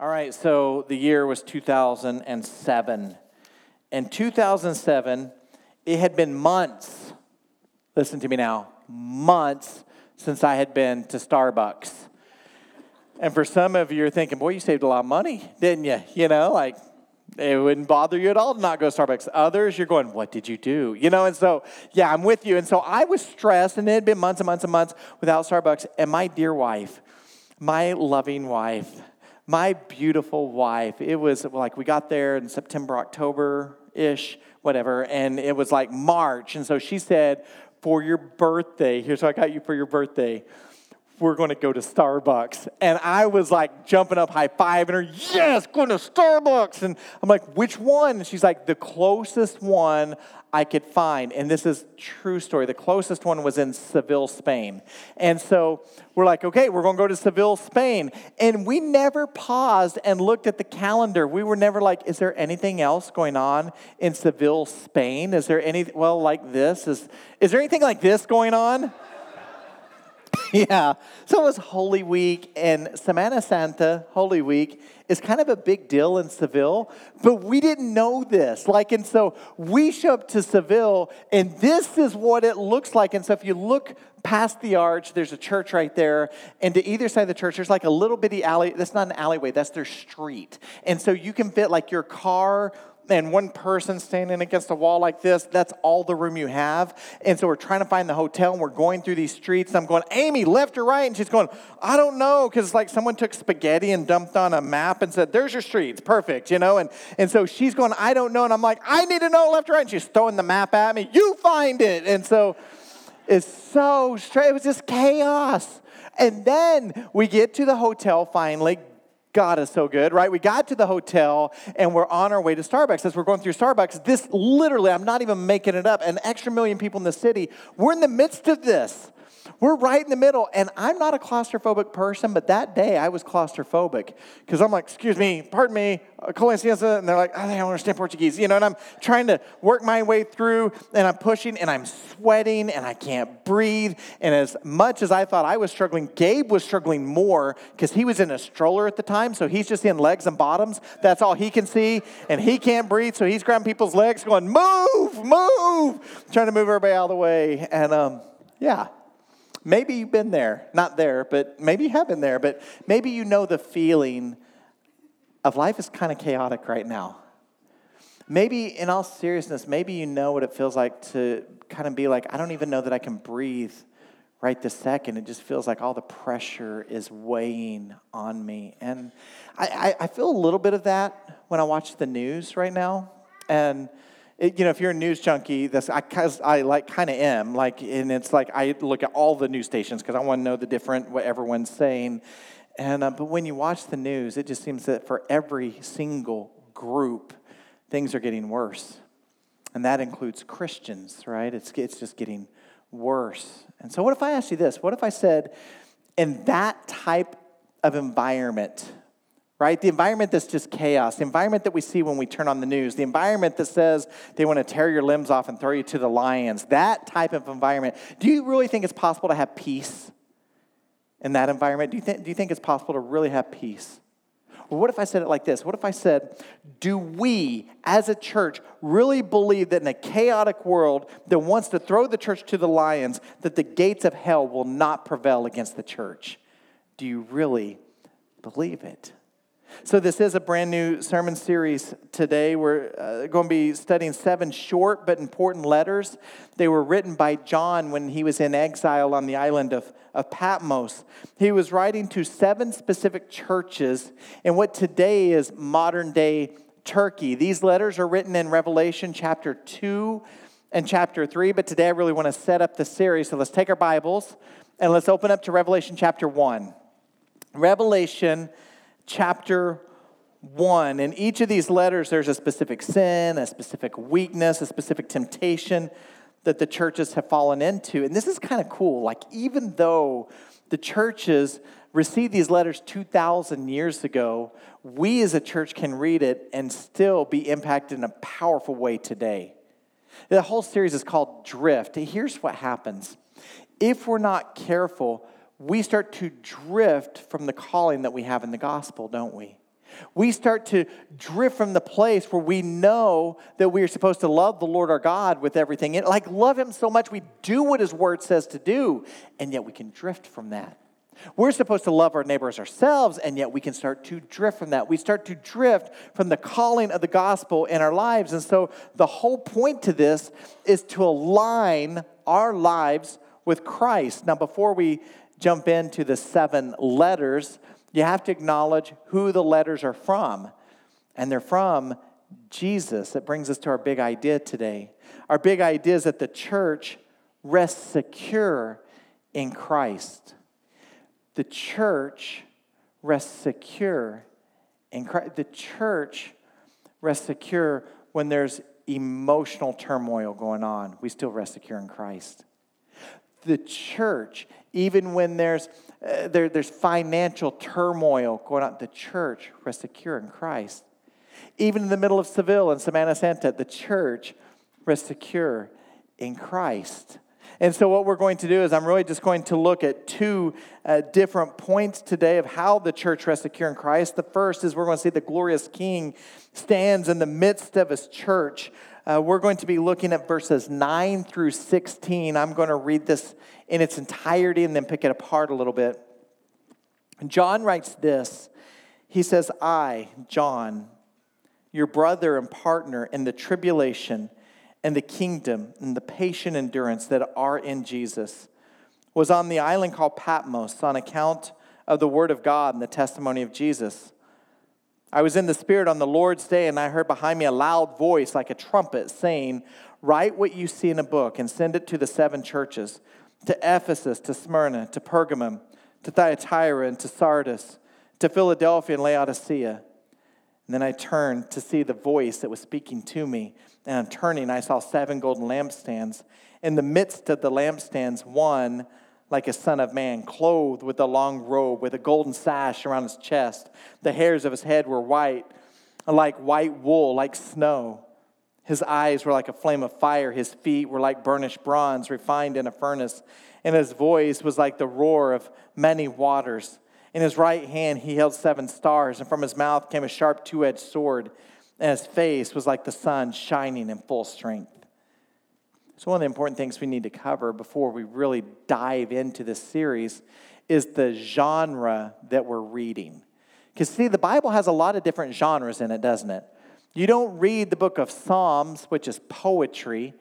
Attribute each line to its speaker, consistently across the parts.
Speaker 1: All right, so the year was 2007. In 2007, it had been months, listen to me now, months since I had been to Starbucks. And for some of you, you're thinking, boy, you saved a lot of money, didn't you? You know, like it wouldn't bother you at all to not go to Starbucks. Others, you're going, what did you do? You know, and so, yeah, I'm with you. And so I was stressed, and it had been months and months and months without Starbucks. And my dear wife, my loving wife, my beautiful wife, it was like we got there in September, October ish, whatever, and it was like March. And so she said, for your birthday, here's what I got you for your birthday we're going to go to Starbucks. And I was like jumping up, high fiving her, yes, going to Starbucks. And I'm like, which one? And she's like, the closest one I could find. And this is true story. The closest one was in Seville, Spain. And so we're like, okay, we're going to go to Seville, Spain. And we never paused and looked at the calendar. We were never like, is there anything else going on in Seville, Spain? Is there any, well, like this? Is, is there anything like this going on? yeah. So it was Holy Week, and Semana Santa, Holy Week, is kind of a big deal in Seville, but we didn't know this. Like, and so we show up to Seville, and this is what it looks like. And so if you look past the arch, there's a church right there, and to either side of the church, there's like a little bitty alley. That's not an alleyway, that's their street. And so you can fit like your car and one person standing against a wall like this, that's all the room you have. And so we're trying to find the hotel and we're going through these streets. I'm going, Amy, left or right? And she's going, I don't know, because it's like someone took spaghetti and dumped on a map and said, There's your streets, perfect, you know? And, and so she's going, I don't know. And I'm like, I need to know left or right. And she's throwing the map at me, You find it. And so it's so straight. It was just chaos. And then we get to the hotel finally, God is so good, right? We got to the hotel and we're on our way to Starbucks. As we're going through Starbucks, this literally, I'm not even making it up, an extra million people in the city. We're in the midst of this. We're right in the middle, and I'm not a claustrophobic person, but that day I was claustrophobic because I'm like, excuse me, pardon me, uh, and they're like, oh, they don't understand Portuguese, you know, and I'm trying to work my way through, and I'm pushing, and I'm sweating, and I can't breathe. And as much as I thought I was struggling, Gabe was struggling more because he was in a stroller at the time, so he's just seeing legs and bottoms. That's all he can see, and he can't breathe, so he's grabbing people's legs, going, move, move, trying to move everybody out of the way. And um, yeah, Maybe you've been there, not there, but maybe you have been there, but maybe you know the feeling of life is kind of chaotic right now. Maybe, in all seriousness, maybe you know what it feels like to kind of be like, I don't even know that I can breathe right this second. It just feels like all the pressure is weighing on me. And I, I, I feel a little bit of that when I watch the news right now. And it, you know, if you're a news junkie, this I, cause I like kind of am like, and it's like I look at all the news stations because I want to know the different what everyone's saying. And uh, but when you watch the news, it just seems that for every single group, things are getting worse, and that includes Christians, right? It's it's just getting worse. And so, what if I asked you this? What if I said, in that type of environment, right? The environment that's just chaos, the environment that we see when we turn on the news, the environment that says they want to tear your limbs off and throw you to the lions, that type of environment. Do you really think it's possible to have peace in that environment? Do you, think, do you think it's possible to really have peace? Well, what if I said it like this? What if I said, Do we as a church really believe that in a chaotic world that wants to throw the church to the lions, that the gates of hell will not prevail against the church? Do you really believe it? So, this is a brand new sermon series today. We're uh, going to be studying seven short but important letters. They were written by John when he was in exile on the island of, of Patmos. He was writing to seven specific churches in what today is modern day Turkey. These letters are written in Revelation chapter 2 and chapter 3, but today I really want to set up the series. So, let's take our Bibles and let's open up to Revelation chapter 1. Revelation chapter 1. In each of these letters, there's a specific sin, a specific weakness, a specific temptation that the churches have fallen into. And this is kind of cool. Like, even though the churches received these letters 2,000 years ago, we as a church can read it and still be impacted in a powerful way today. The whole series is called Drift. Here's what happens if we're not careful, we start to drift from the calling that we have in the gospel, don't we? We start to drift from the place where we know that we are supposed to love the Lord our God with everything. And like love him so much we do what his word says to do, and yet we can drift from that. We're supposed to love our neighbors ourselves, and yet we can start to drift from that. We start to drift from the calling of the gospel in our lives. And so, the whole point to this is to align our lives with Christ. Now, before we jump into the seven letters, you have to acknowledge who the letters are from. And they're from Jesus. That brings us to our big idea today. Our big idea is that the church rests secure in Christ the church rests secure in Christ. The church rests secure when there's emotional turmoil going on. We still rest secure in Christ. The church, even when there's, uh, there, there's financial turmoil going on, the church rests secure in Christ. Even in the middle of Seville and Semana Santa, the church rests secure in Christ. And so, what we're going to do is, I'm really just going to look at two uh, different points today of how the church rests secure in Christ. The first is we're going to see the glorious King stands in the midst of his church. Uh, we're going to be looking at verses 9 through 16. I'm going to read this in its entirety and then pick it apart a little bit. John writes this He says, I, John, your brother and partner in the tribulation and the kingdom and the patient endurance that are in Jesus was on the island called Patmos on account of the word of God and the testimony of Jesus. I was in the Spirit on the Lord's day, and I heard behind me a loud voice like a trumpet saying, Write what you see in a book and send it to the seven churches to Ephesus, to Smyrna, to Pergamum, to Thyatira, and to Sardis, to Philadelphia and Laodicea. And then I turned to see the voice that was speaking to me. And turning, I saw seven golden lampstands. In the midst of the lampstands, one like a son of man, clothed with a long robe, with a golden sash around his chest. The hairs of his head were white, like white wool, like snow. His eyes were like a flame of fire. His feet were like burnished bronze, refined in a furnace. And his voice was like the roar of many waters. In his right hand, he held seven stars, and from his mouth came a sharp two edged sword, and his face was like the sun shining in full strength. So, one of the important things we need to cover before we really dive into this series is the genre that we're reading. Because, see, the Bible has a lot of different genres in it, doesn't it? You don't read the book of Psalms, which is poetry,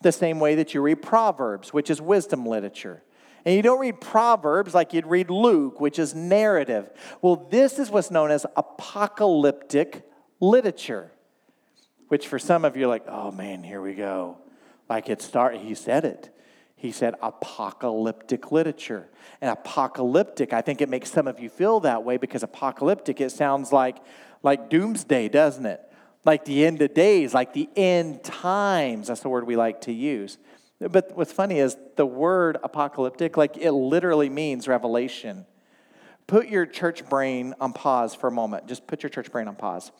Speaker 1: the same way that you read Proverbs, which is wisdom literature. And you don't read Proverbs like you'd read Luke, which is narrative. Well, this is what's known as apocalyptic literature, which for some of you are like, oh man, here we go. Like it start, he said it. He said apocalyptic literature. And apocalyptic, I think it makes some of you feel that way because apocalyptic, it sounds like, like doomsday, doesn't it? Like the end of days, like the end times. That's the word we like to use. But what's funny is the word apocalyptic, like it literally means revelation. Put your church brain on pause for a moment. Just put your church brain on pause.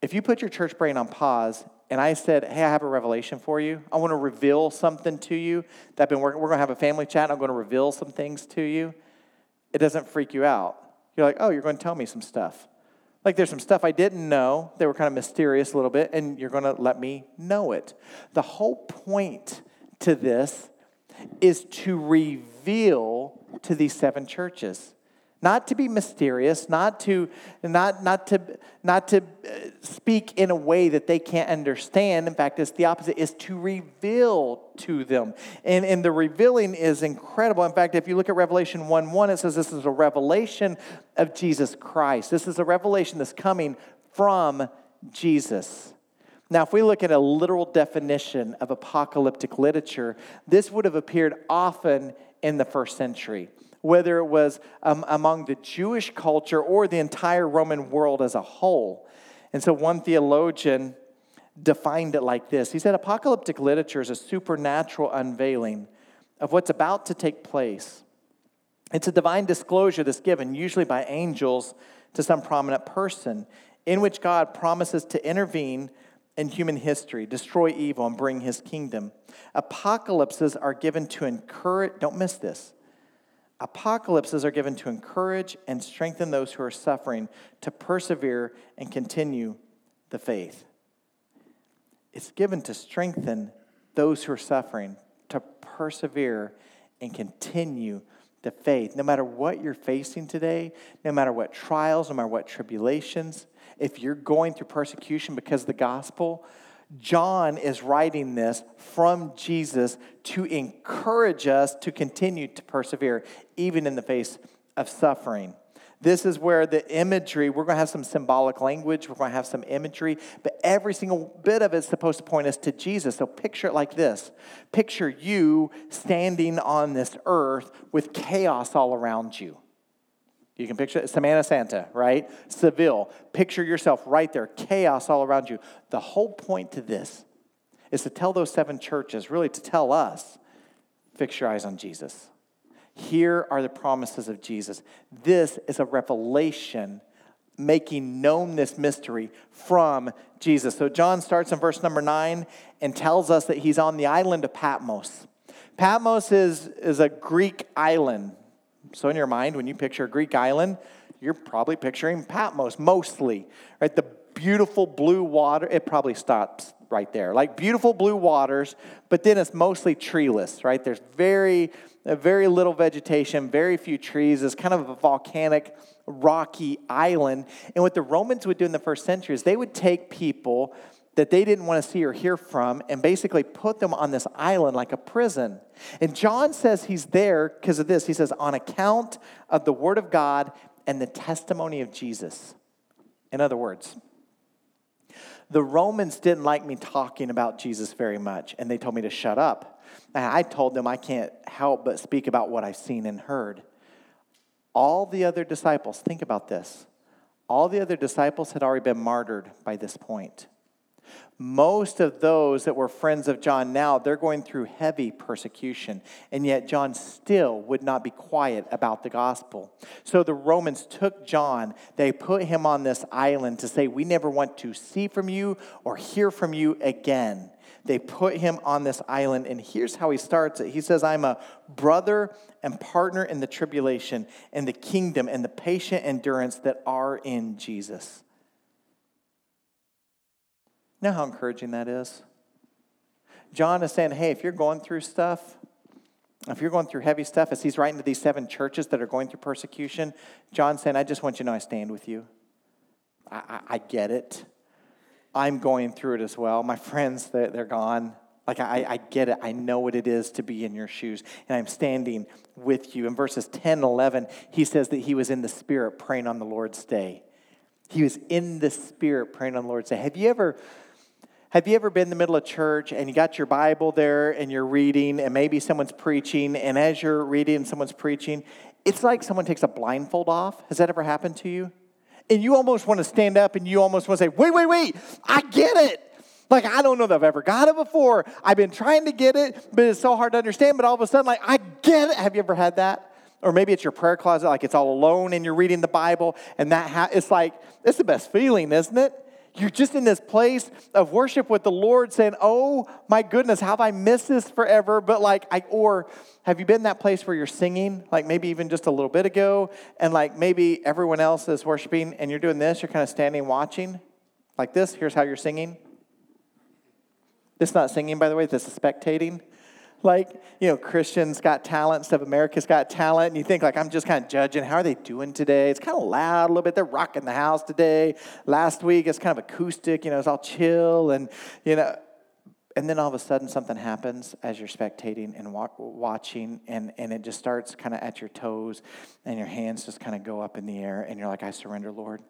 Speaker 1: If you put your church brain on pause and I said, Hey, I have a revelation for you, I want to reveal something to you that I've been working, we're going to have a family chat, I'm going to reveal some things to you, it doesn't freak you out. You're like, Oh, you're going to tell me some stuff. Like there's some stuff I didn't know, they were kind of mysterious a little bit, and you're going to let me know it. The whole point to this is to reveal to these seven churches not to be mysterious not to not not to not to uh, speak in a way that they can't understand. In fact it's the opposite is to reveal to them. And and the revealing is incredible. In fact if you look at revelation 1 1 it says this is a revelation of jesus christ. This is a revelation that's coming from jesus. Now, if we look at a literal definition of apocalyptic literature, this would have appeared often in the first century, whether it was um, among the Jewish culture or the entire Roman world as a whole. And so, one theologian defined it like this He said, Apocalyptic literature is a supernatural unveiling of what's about to take place. It's a divine disclosure that's given, usually by angels, to some prominent person, in which God promises to intervene in human history, destroy evil, and bring his kingdom. Apocalypses are given to encourage, don't miss this. Apocalypses are given to encourage and strengthen those who are suffering to persevere and continue the faith. It's given to strengthen those who are suffering to persevere and continue the faith. No matter what you're facing today, no matter what trials, no matter what tribulations, if you're going through persecution because of the gospel, John is writing this from Jesus to encourage us to continue to persevere, even in the face of suffering. This is where the imagery, we're going to have some symbolic language, we're going to have some imagery, but every single bit of it is supposed to point us to Jesus. So picture it like this Picture you standing on this earth with chaos all around you. You can picture it, Semana Santa, right? Seville. Picture yourself right there, chaos all around you. The whole point to this is to tell those seven churches, really to tell us, fix your eyes on Jesus. Here are the promises of Jesus. This is a revelation making known this mystery from Jesus. So John starts in verse number nine and tells us that he's on the island of Patmos. Patmos is, is a Greek island. So, in your mind, when you picture a Greek island, you're probably picturing Patmos mostly, right? The beautiful blue water, it probably stops right there. Like beautiful blue waters, but then it's mostly treeless, right? There's very, uh, very little vegetation, very few trees. It's kind of a volcanic, rocky island. And what the Romans would do in the first century is they would take people that they didn't want to see or hear from and basically put them on this island like a prison. And John says he's there because of this. He says, on account of the word of God and the testimony of Jesus. In other words, the Romans didn't like me talking about Jesus very much, and they told me to shut up. And I told them I can't help but speak about what I've seen and heard. All the other disciples, think about this, all the other disciples had already been martyred by this point. Most of those that were friends of John now, they're going through heavy persecution. And yet, John still would not be quiet about the gospel. So the Romans took John, they put him on this island to say, We never want to see from you or hear from you again. They put him on this island, and here's how he starts it. He says, I'm a brother and partner in the tribulation and the kingdom and the patient endurance that are in Jesus. You know how encouraging that is? John is saying, hey, if you're going through stuff, if you're going through heavy stuff, as he's writing to these seven churches that are going through persecution, John's saying, I just want you to know I stand with you. I, I, I get it. I'm going through it as well. My friends, they're, they're gone. Like, I, I get it. I know what it is to be in your shoes, and I'm standing with you. In verses 10 and 11, he says that he was in the Spirit praying on the Lord's day. He was in the Spirit praying on the Lord's day. Have you ever have you ever been in the middle of church and you got your Bible there and you're reading and maybe someone's preaching and as you're reading someone's preaching, it's like someone takes a blindfold off. Has that ever happened to you? And you almost want to stand up and you almost want to say, wait, wait, wait, I get it. Like, I don't know that I've ever got it before. I've been trying to get it, but it's so hard to understand. But all of a sudden, like, I get it. Have you ever had that? Or maybe it's your prayer closet, like it's all alone and you're reading the Bible, and that ha- it's like, it's the best feeling, isn't it? You're just in this place of worship with the Lord saying, Oh my goodness, have I missed this forever? But like, I, or have you been in that place where you're singing, like maybe even just a little bit ago, and like maybe everyone else is worshiping and you're doing this, you're kind of standing watching like this? Here's how you're singing. This is not singing, by the way, this is spectating like you know christians got talent stuff america's got talent and you think like i'm just kind of judging how are they doing today? It's kind of loud a little bit. They're rocking the house today. Last week it's kind of acoustic you know it's all chill and you know and then all of a sudden something happens as you're spectating and watching and, and it just starts kind of at your toes and your hands just kind of go up in the air and you're like i surrender lord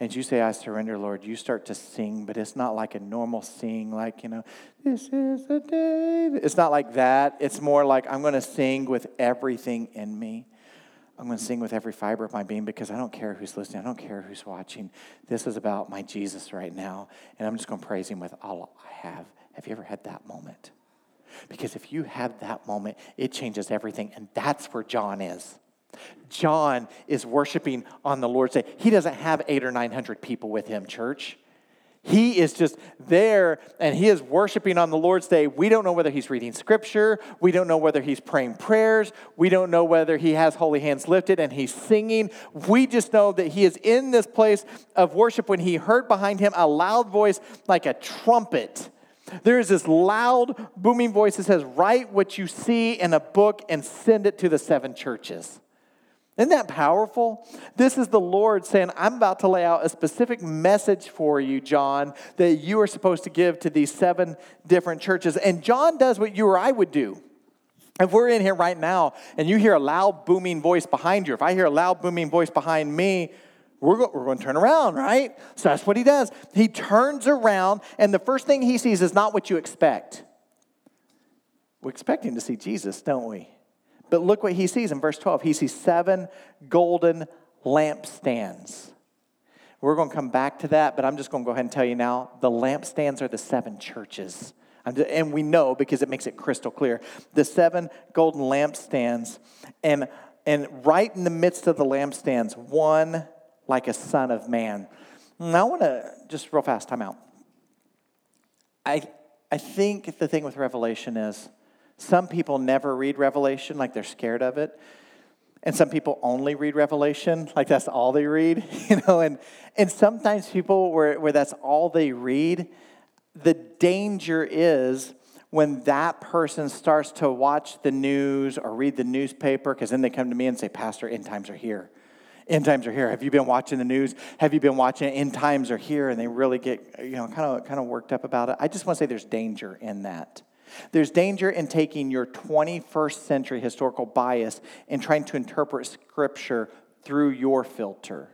Speaker 1: and you say, I surrender, Lord, you start to sing, but it's not like a normal sing, like, you know, this is the day. It's not like that. It's more like I'm going to sing with everything in me. I'm going to sing with every fiber of my being because I don't care who's listening. I don't care who's watching. This is about my Jesus right now. And I'm just going to praise him with all I have. Have you ever had that moment? Because if you have that moment, it changes everything. And that's where John is. John is worshiping on the Lord's day. He doesn't have eight or 900 people with him, church. He is just there and he is worshiping on the Lord's day. We don't know whether he's reading scripture. We don't know whether he's praying prayers. We don't know whether he has holy hands lifted and he's singing. We just know that he is in this place of worship when he heard behind him a loud voice like a trumpet. There is this loud, booming voice that says, Write what you see in a book and send it to the seven churches. Isn't that powerful? This is the Lord saying, I'm about to lay out a specific message for you, John, that you are supposed to give to these seven different churches. And John does what you or I would do. If we're in here right now and you hear a loud, booming voice behind you, if I hear a loud, booming voice behind me, we're, go- we're going to turn around, right? So that's what he does. He turns around, and the first thing he sees is not what you expect. We're expecting to see Jesus, don't we? But look what he sees in verse 12. He sees seven golden lampstands. We're going to come back to that, but I'm just going to go ahead and tell you now the lampstands are the seven churches. And we know because it makes it crystal clear. The seven golden lampstands, and, and right in the midst of the lampstands, one like a son of man. Now, I want to just real fast, time out. I, I think the thing with Revelation is some people never read Revelation, like they're scared of it. And some people only read Revelation, like that's all they read, you know. And, and sometimes people, where, where that's all they read, the danger is when that person starts to watch the news or read the newspaper, because then they come to me and say, Pastor, end times are here. End times are here. Have you been watching the news? Have you been watching it? End times are here? And they really get, you know, kind of kind of worked up about it. I just want to say there's danger in that. There's danger in taking your 21st century historical bias and trying to interpret scripture through your filter.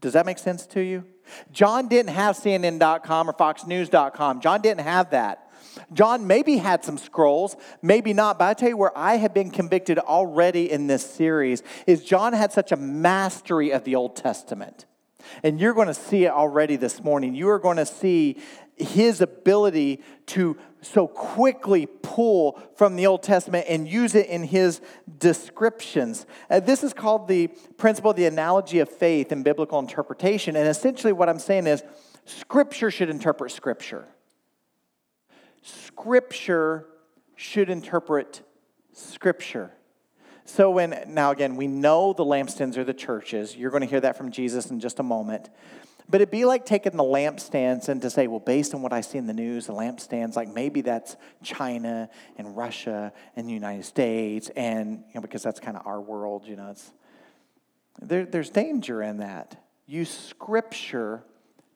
Speaker 1: Does that make sense to you? John didn't have CNN.com or FoxNews.com. John didn't have that. John maybe had some scrolls, maybe not, but I tell you where I have been convicted already in this series is John had such a mastery of the Old Testament. And you're going to see it already this morning. You are going to see his ability to so quickly pull from the Old Testament and use it in his descriptions. Uh, this is called the principle, of the analogy of faith in biblical interpretation. And essentially, what I'm saying is Scripture should interpret Scripture. Scripture should interpret Scripture. So, when now again, we know the lampstands are the churches. You're going to hear that from Jesus in just a moment. But it'd be like taking the lampstands and to say, well, based on what I see in the news, the lampstands, like maybe that's China and Russia and the United States, and you know, because that's kind of our world, you know, it's there, there's danger in that. Use scripture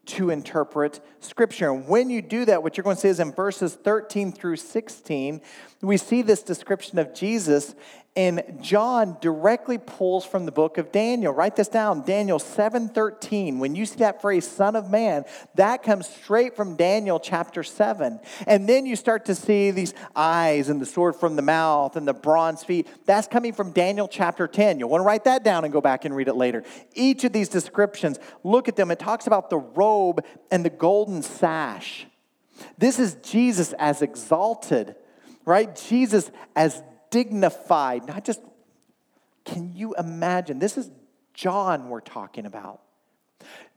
Speaker 1: to interpret scripture. And when you do that, what you're going to see is in verses 13 through 16, we see this description of Jesus, and John directly pulls from the book of Daniel. Write this down, Daniel 7:13. When you see that phrase son of man, that comes straight from Daniel chapter 7. And then you start to see these eyes and the sword from the mouth and the bronze feet. That's coming from Daniel chapter 10. You'll want to write that down and go back and read it later. Each of these descriptions, look at them. It talks about the robe and the golden sash. This is Jesus as exalted, right? Jesus as dignified, not just, can you imagine? This is John we're talking about.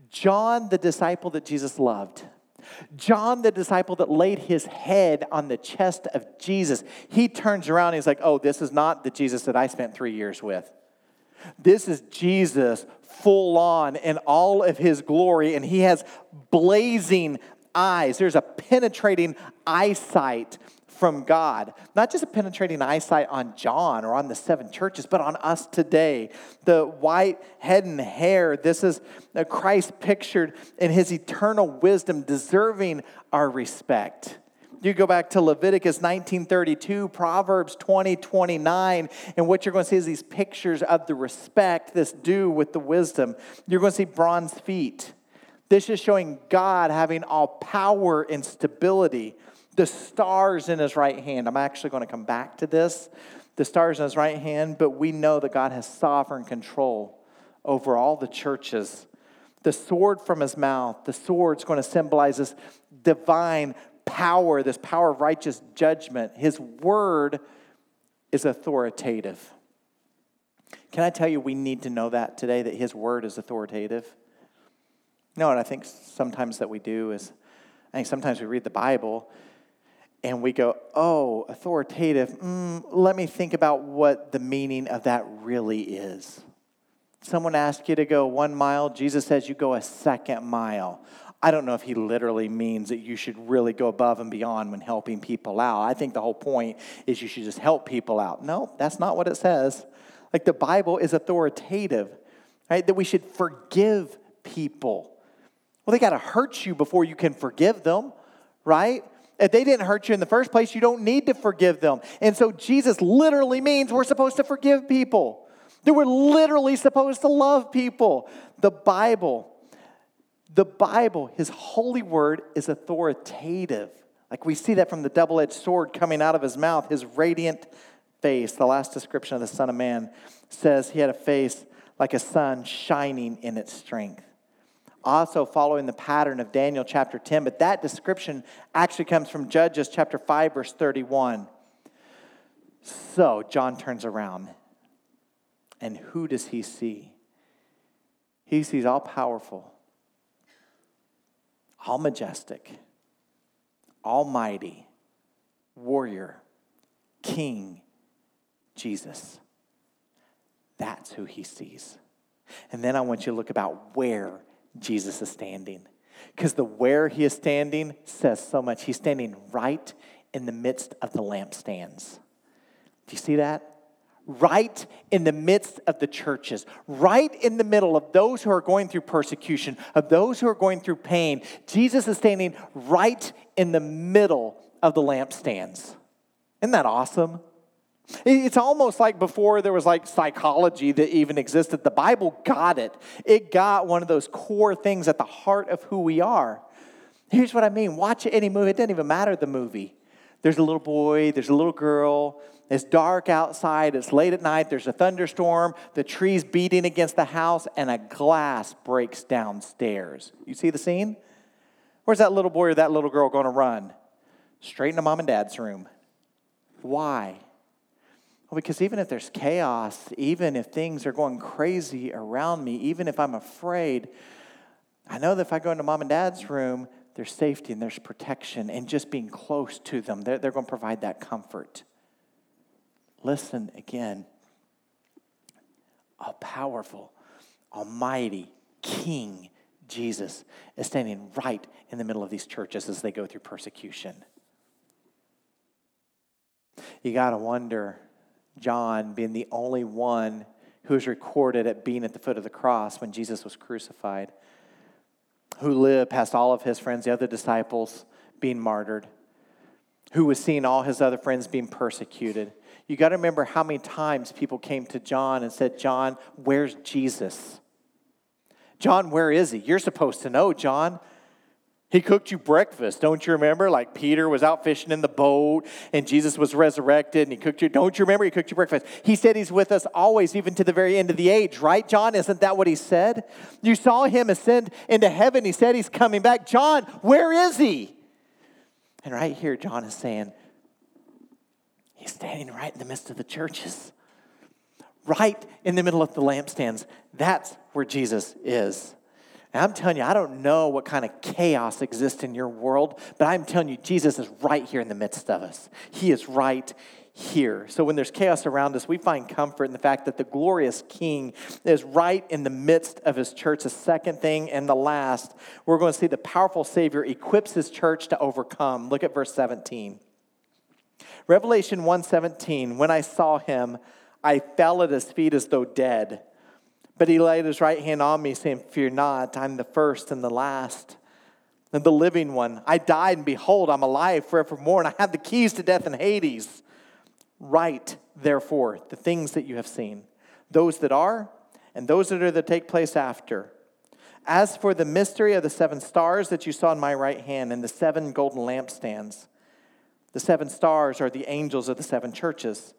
Speaker 1: John, the disciple that Jesus loved. John, the disciple that laid his head on the chest of Jesus, he turns around and he's like, Oh, this is not the Jesus that I spent three years with. This is Jesus full on in all of his glory, and he has blazing eyes. There's a penetrating eyesight from God. Not just a penetrating eyesight on John or on the seven churches, but on us today. The white head and hair, this is Christ pictured in his eternal wisdom, deserving our respect. You go back to Leviticus 1932, Proverbs 20, 29, and what you're going to see is these pictures of the respect, this due with the wisdom. You're going to see bronze feet. This is showing God having all power and stability the stars in his right hand. I'm actually going to come back to this. The stars in his right hand, but we know that God has sovereign control over all the churches. The sword from his mouth, the sword's going to symbolize this divine power, this power of righteous judgment. His word is authoritative. Can I tell you, we need to know that today, that his word is authoritative? You know what I think sometimes that we do is, I think sometimes we read the Bible and we go, oh, authoritative, mm, let me think about what the meaning of that really is. Someone asked you to go one mile, Jesus says you go a second mile. I don't know if he literally means that you should really go above and beyond when helping people out. I think the whole point is you should just help people out. No, that's not what it says. Like the Bible is authoritative, right? That we should forgive people. Well, they got to hurt you before you can forgive them, right? If they didn't hurt you in the first place, you don't need to forgive them. And so Jesus literally means we're supposed to forgive people. That we're literally supposed to love people. The Bible the Bible, his holy word, is authoritative. Like we see that from the double edged sword coming out of his mouth, his radiant face. The last description of the Son of Man says he had a face like a sun shining in its strength. Also, following the pattern of Daniel chapter 10, but that description actually comes from Judges chapter 5, verse 31. So, John turns around, and who does he see? He sees all powerful all majestic, almighty, warrior, king, Jesus. That's who he sees. And then I want you to look about where Jesus is standing. Because the where he is standing says so much. He's standing right in the midst of the lampstands. Do you see that? right in the midst of the churches, right in the middle of those who are going through persecution, of those who are going through pain. Jesus is standing right in the middle of the lampstands. Isn't that awesome? It's almost like before there was like psychology that even existed. The Bible got it. It got one of those core things at the heart of who we are. Here's what I mean watch any movie, it doesn't even matter the movie. There's a little boy, there's a little girl, it's dark outside, it's late at night, there's a thunderstorm, the tree's beating against the house, and a glass breaks downstairs. You see the scene? Where's that little boy or that little girl going to run? Straight into mom and dad's room. Why? Well, because even if there's chaos, even if things are going crazy around me, even if I'm afraid, I know that if I go into mom and dad's room, there's safety and there's protection, and just being close to them, they're, they're going to provide that comfort. Listen again. A powerful, almighty King Jesus is standing right in the middle of these churches as they go through persecution. You got to wonder, John being the only one who is recorded at being at the foot of the cross when Jesus was crucified, who lived past all of his friends, the other disciples being martyred, who was seeing all his other friends being persecuted, you got to remember how many times people came to John and said, John, where's Jesus? John, where is he? You're supposed to know, John. He cooked you breakfast, don't you remember? Like Peter was out fishing in the boat and Jesus was resurrected and he cooked you. Don't you remember? He cooked you breakfast. He said he's with us always, even to the very end of the age, right, John? Isn't that what he said? You saw him ascend into heaven. He said he's coming back. John, where is he? And right here, John is saying, He's standing right in the midst of the churches, right in the middle of the lampstands. That's where Jesus is. And I'm telling you, I don't know what kind of chaos exists in your world, but I'm telling you, Jesus is right here in the midst of us. He is right here. So when there's chaos around us, we find comfort in the fact that the glorious King is right in the midst of his church. The second thing and the last, we're going to see the powerful Savior equips his church to overcome. Look at verse 17. Revelation 1:17, when I saw him, I fell at his feet as though dead. But he laid his right hand on me, saying, Fear not, I'm the first and the last, and the living one. I died, and behold, I'm alive forevermore, and I have the keys to death and Hades. Write, therefore, the things that you have seen, those that are, and those that are to take place after. As for the mystery of the seven stars that you saw in my right hand, and the seven golden lampstands, the seven stars are the angels of the seven churches,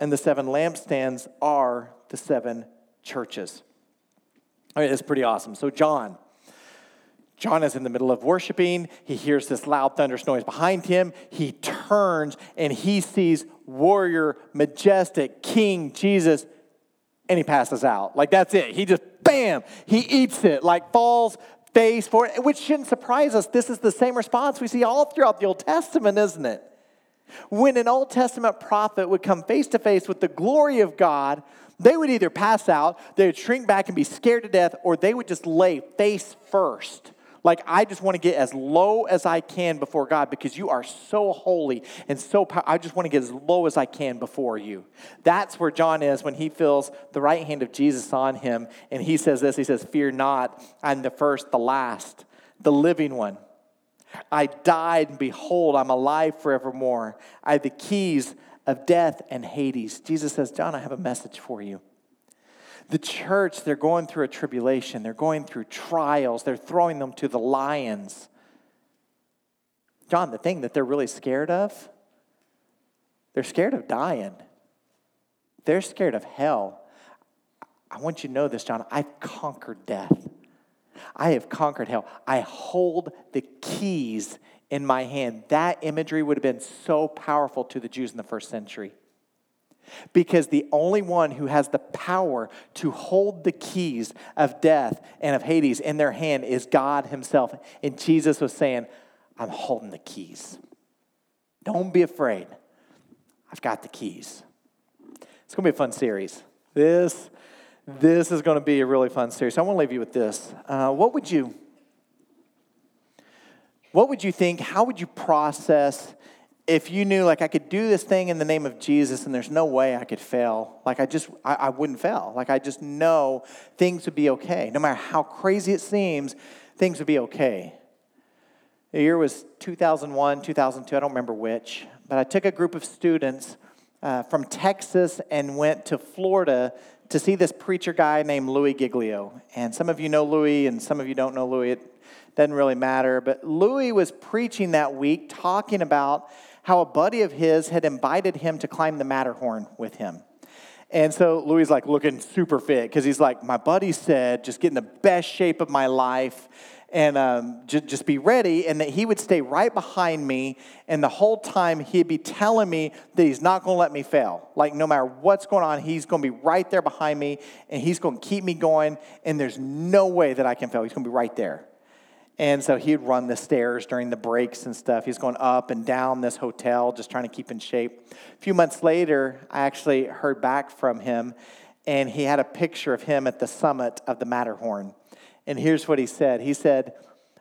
Speaker 1: and the seven lampstands are the seven churches. All right, that's pretty awesome. So, John. John is in the middle of worshiping. He hears this loud thunderous noise behind him. He turns and he sees warrior, majestic King Jesus, and he passes out. Like that's it. He just, bam, he eats it, like falls face forward, which shouldn't surprise us. This is the same response we see all throughout the Old Testament, isn't it? When an Old Testament prophet would come face to face with the glory of God, they would either pass out, they would shrink back and be scared to death, or they would just lay face first like, I just want to get as low as I can before God because you are so holy and so powerful. I just want to get as low as I can before you. That's where John is when he feels the right hand of Jesus on him. And he says this He says, Fear not, I'm the first, the last, the living one. I died, and behold, I'm alive forevermore. I have the keys of death and Hades. Jesus says, John, I have a message for you. The church, they're going through a tribulation, they're going through trials, they're throwing them to the lions. John, the thing that they're really scared of, they're scared of dying. They're scared of hell. I want you to know this, John. I've conquered death. I have conquered hell. I hold the keys in my hand. That imagery would have been so powerful to the Jews in the first century. Because the only one who has the power to hold the keys of death and of Hades in their hand is God Himself. And Jesus was saying, I'm holding the keys. Don't be afraid. I've got the keys. It's going to be a fun series. This, this is going to be a really fun series. I want to leave you with this. Uh, what would you, what would you think? How would you process if you knew like I could do this thing in the name of Jesus and there's no way I could fail, like I just, I, I, wouldn't fail. Like I just know things would be okay. No matter how crazy it seems, things would be okay. The year was 2001, 2002, I don't remember which, but I took a group of students uh, from Texas and went to Florida to see this preacher guy named Louis Giglio. And some of you know Louis and some of you don't know Louis. It doesn't really matter. But Louis was preaching that week talking about how a buddy of his had invited him to climb the Matterhorn with him. And so Louis like looking super fit because he's like, my buddy said, just get in the best shape of my life and um, just, just be ready. And that he would stay right behind me. And the whole time he'd be telling me that he's not going to let me fail. Like, no matter what's going on, he's going to be right there behind me and he's going to keep me going. And there's no way that I can fail. He's going to be right there. And so he'd run the stairs during the breaks and stuff. He's going up and down this hotel, just trying to keep in shape. A few months later, I actually heard back from him, and he had a picture of him at the summit of the Matterhorn. And here's what he said He said,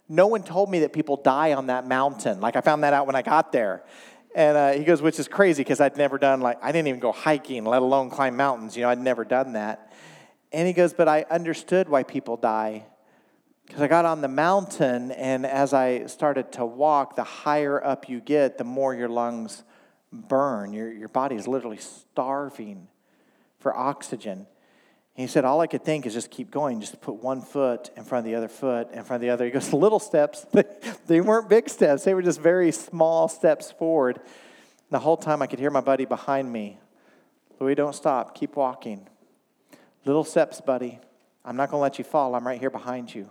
Speaker 1: No one told me that people die on that mountain. Like, I found that out when I got there. And uh, he goes, which is crazy because I'd never done, like, I didn't even go hiking, let alone climb mountains. You know, I'd never done that. And he goes, but I understood why people die because I got on the mountain, and as I started to walk, the higher up you get, the more your lungs burn. Your, your body is literally starving for oxygen. And he said, All I could think is just keep going, just put one foot in front of the other foot, in front of the other. He goes, Little steps. they weren't big steps, they were just very small steps forward. The whole time I could hear my buddy behind me Louis, don't stop, keep walking. Little steps, buddy. I'm not going to let you fall. I'm right here behind you.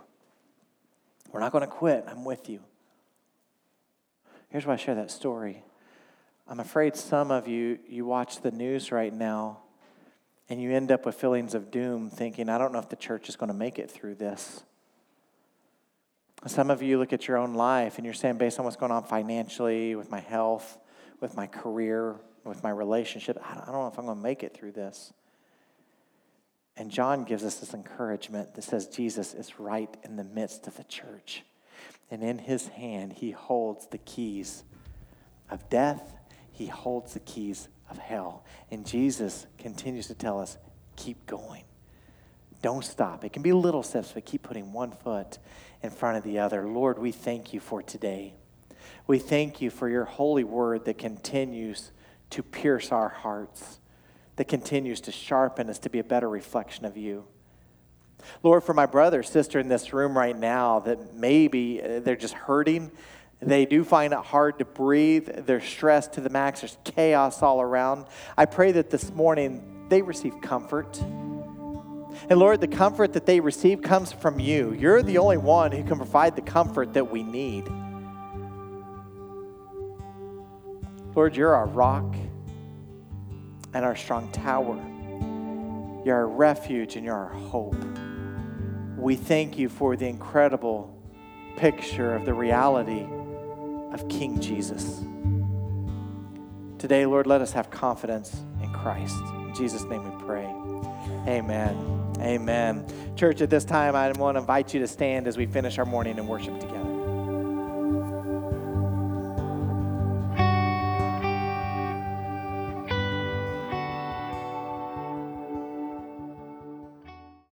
Speaker 1: We're not going to quit. I'm with you. Here's why I share that story. I'm afraid some of you, you watch the news right now and you end up with feelings of doom, thinking, I don't know if the church is going to make it through this. Some of you look at your own life and you're saying, based on what's going on financially, with my health, with my career, with my relationship, I don't know if I'm going to make it through this. And John gives us this encouragement that says Jesus is right in the midst of the church. And in his hand, he holds the keys of death, he holds the keys of hell. And Jesus continues to tell us keep going. Don't stop. It can be little steps, but keep putting one foot in front of the other. Lord, we thank you for today. We thank you for your holy word that continues to pierce our hearts that continues to sharpen us to be a better reflection of you. Lord, for my brother, sister in this room right now that maybe uh, they're just hurting, they do find it hard to breathe, they're stressed to the max, there's chaos all around. I pray that this morning they receive comfort. And Lord, the comfort that they receive comes from you. You're the only one who can provide the comfort that we need. Lord, you're our rock and our strong tower. You're our refuge and you're our hope. we thank you for the incredible picture of the reality of King Jesus. Today, Lord, let us have confidence in Christ. In Jesus' name we pray. Amen. Amen. Church, at this time, I want to invite you to stand as we finish our morning and worship together.